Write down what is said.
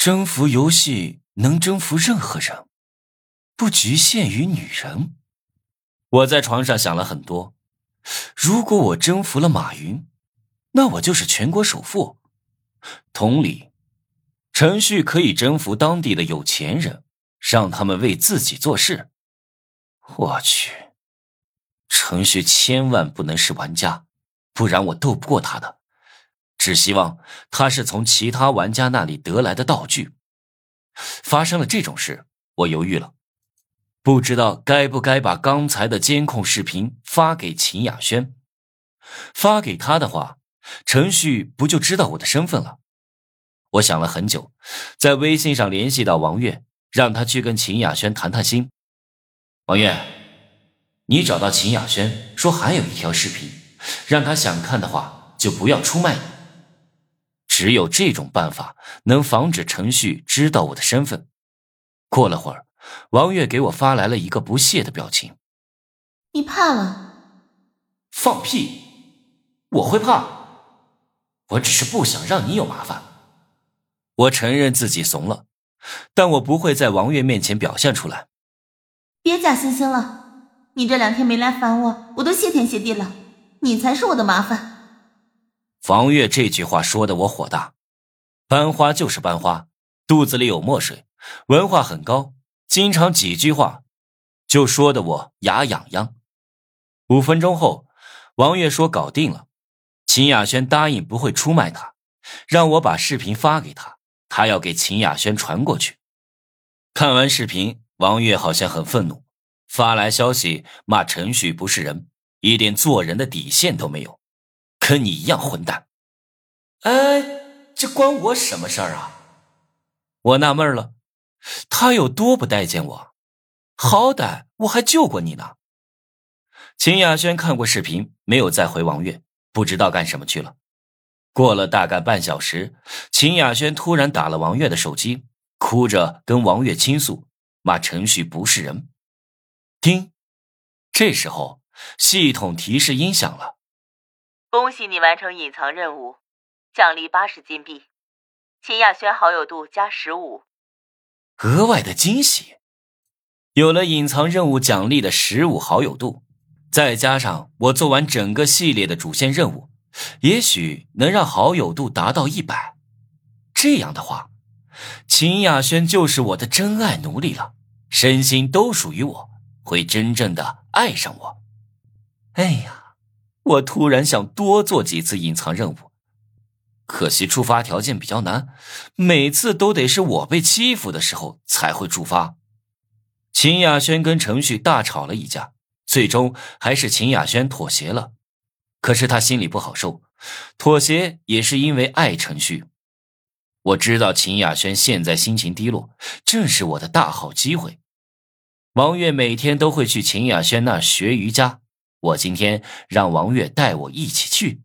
征服游戏能征服任何人，不局限于女人。我在床上想了很多。如果我征服了马云，那我就是全国首富。同理，程序可以征服当地的有钱人，让他们为自己做事。我去，程序千万不能是玩家，不然我斗不过他的。只希望他是从其他玩家那里得来的道具。发生了这种事，我犹豫了，不知道该不该把刚才的监控视频发给秦雅轩。发给他的话，程序不就知道我的身份了？我想了很久，在微信上联系到王月，让他去跟秦雅轩谈谈心。王月，你找到秦雅轩，说还有一条视频，让他想看的话就不要出卖你。只有这种办法能防止程旭知道我的身份。过了会儿，王月给我发来了一个不屑的表情。你怕了？放屁！我会怕？我只是不想让你有麻烦。我承认自己怂了，但我不会在王月面前表现出来。别假惺惺了，你这两天没来烦我，我都谢天谢地了。你才是我的麻烦。王月这句话说的我火大，班花就是班花，肚子里有墨水，文化很高，经常几句话就说的我牙痒痒。五分钟后，王月说搞定了，秦雅轩答应不会出卖他，让我把视频发给他，他要给秦雅轩传过去。看完视频，王月好像很愤怒，发来消息骂陈旭不是人，一点做人的底线都没有。跟你一样混蛋，哎，这关我什么事儿啊？我纳闷了，他有多不待见我？好歹我还救过你呢。秦雅轩看过视频，没有再回王月，不知道干什么去了。过了大概半小时，秦雅轩突然打了王月的手机，哭着跟王月倾诉，骂程序不是人。听，这时候系统提示音响了。恭喜你完成隐藏任务，奖励八十金币，秦雅轩好友度加十五，额外的惊喜，有了隐藏任务奖励的十五好友度，再加上我做完整个系列的主线任务，也许能让好友度达到一百。这样的话，秦雅轩就是我的真爱奴隶了，身心都属于我，会真正的爱上我。哎呀！我突然想多做几次隐藏任务，可惜触发条件比较难，每次都得是我被欺负的时候才会触发。秦雅轩跟程序大吵了一架，最终还是秦雅轩妥协了。可是他心里不好受，妥协也是因为爱程序。我知道秦雅轩现在心情低落，正是我的大好机会。王月每天都会去秦雅轩那学瑜伽。我今天让王月带我一起去。